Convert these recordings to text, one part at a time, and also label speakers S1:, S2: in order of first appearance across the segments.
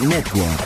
S1: Network.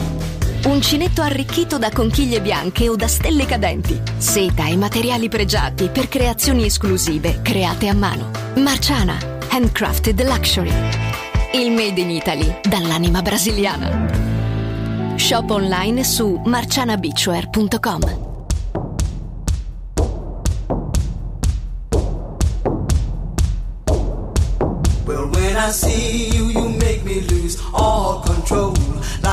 S2: Uncinetto arricchito da conchiglie bianche o da stelle cadenti. Seta e materiali pregiati per creazioni esclusive create a mano. Marciana, handcrafted luxury. Il made in Italy dall'anima brasiliana. Shop online su marcianabeachwear.com.
S3: Well, when I see you, you make me lose all control.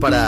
S4: para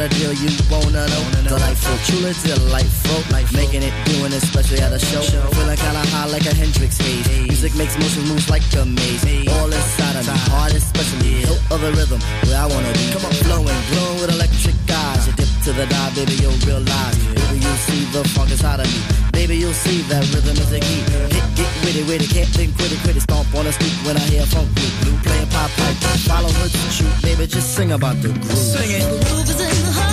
S5: got a deal you wanna know. Delightful, truly delightful. Life making it, doing it, especially at a show. Feeling kinda high like a Hendrix haze. Music makes motion moves like a maze. All inside of me, heart especially. Of the rhythm, where I wanna be. Come on, flowing, glowing with electric to the dive, baby, you'll realize. Baby, you'll see the funk inside of me. Baby, you'll see that rhythm is the key. Get, get witty, witty, can't think, quit it, quit it. Stomp on the street when I hear funk blue, blue playing pop pipe. Follow her to shoot, baby, just sing about the groove.
S6: Sing it.
S7: Groove is in the heart.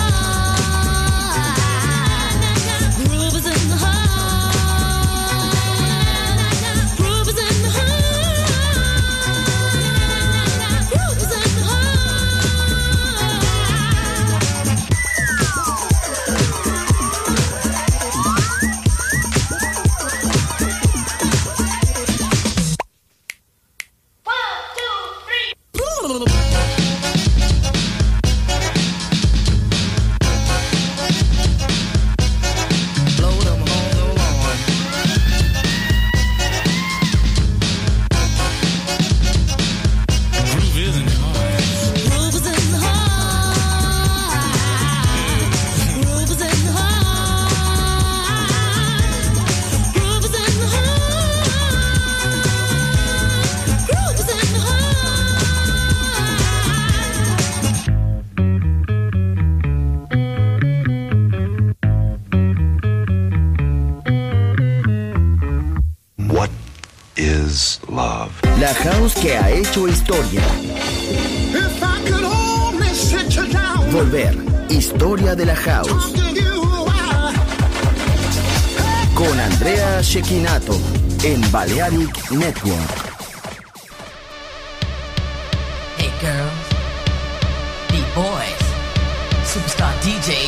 S1: Con Andrea Shekinato en Balearic Network.
S7: Hey girls, beat boys, superstar DJs.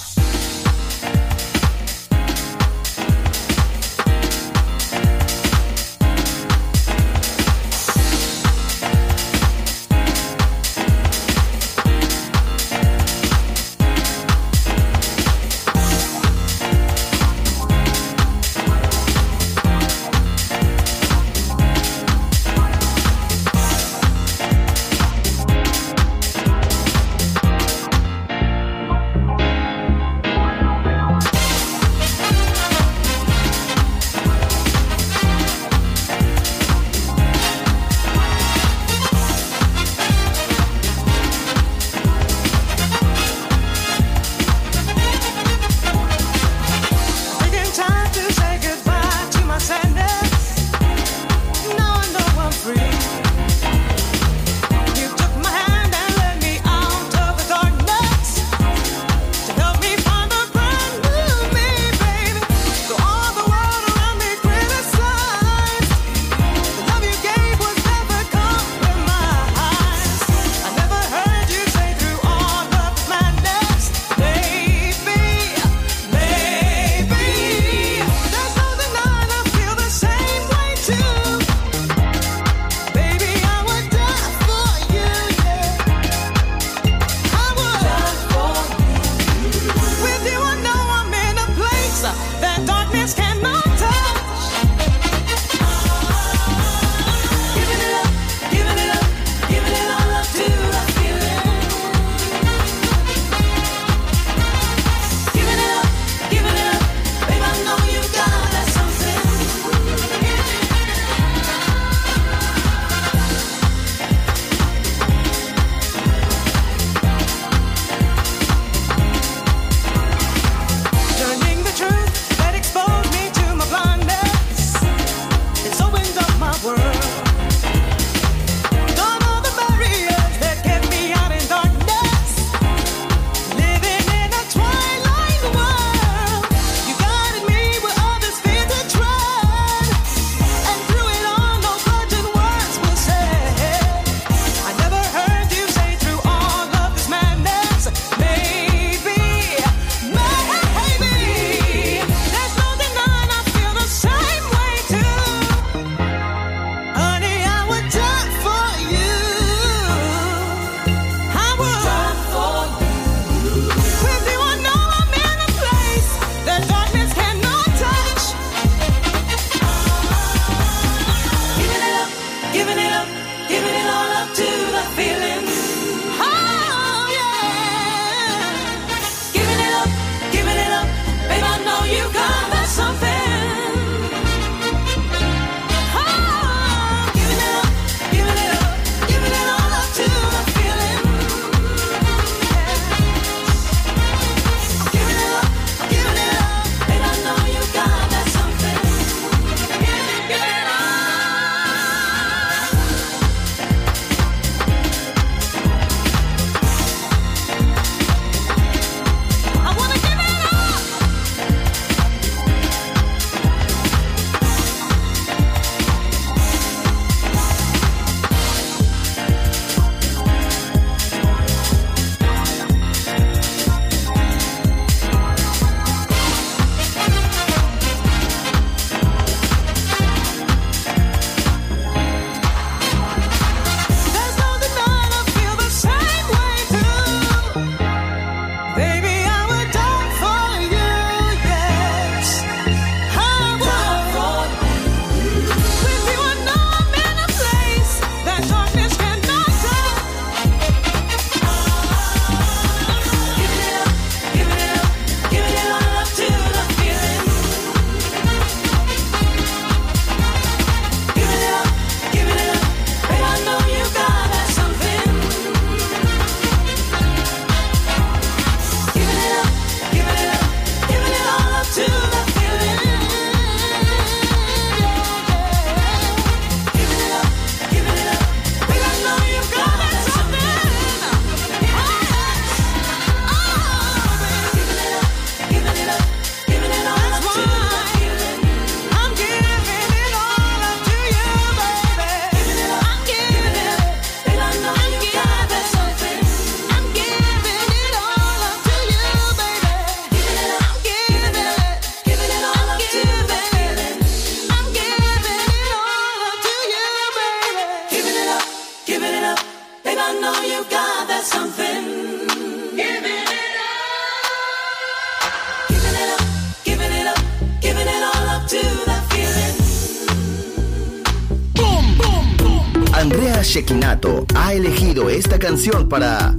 S4: para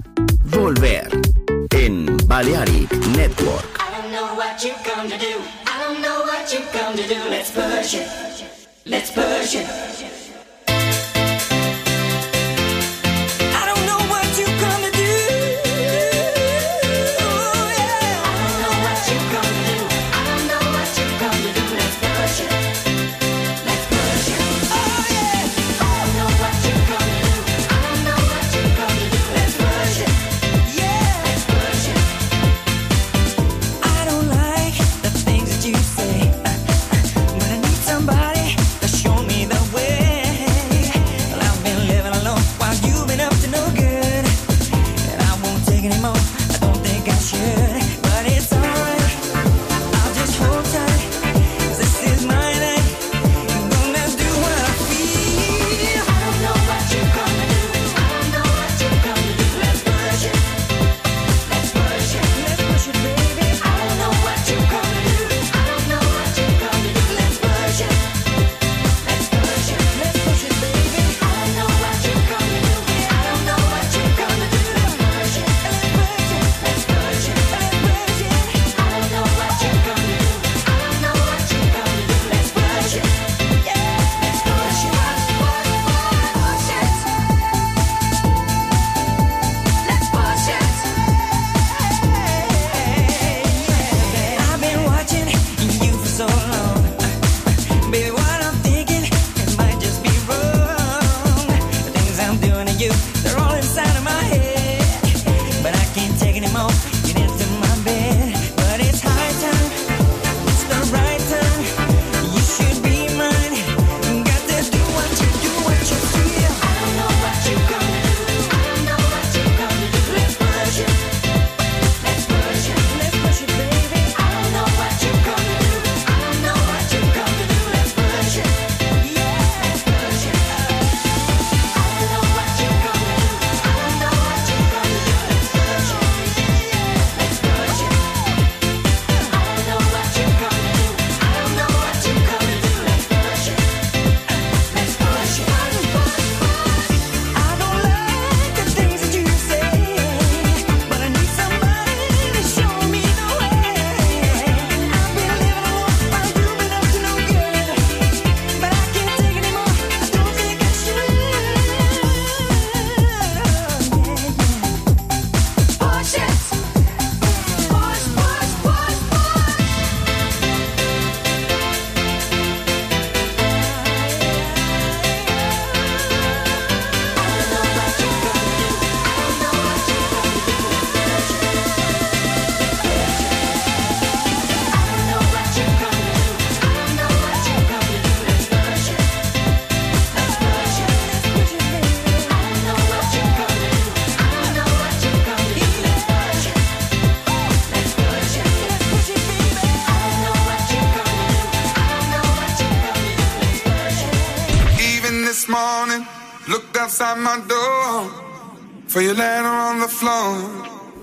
S4: volver en Balearic Network.
S8: I don't know what you come to do. I don't know what you come to do. Let's push it. Let's push it.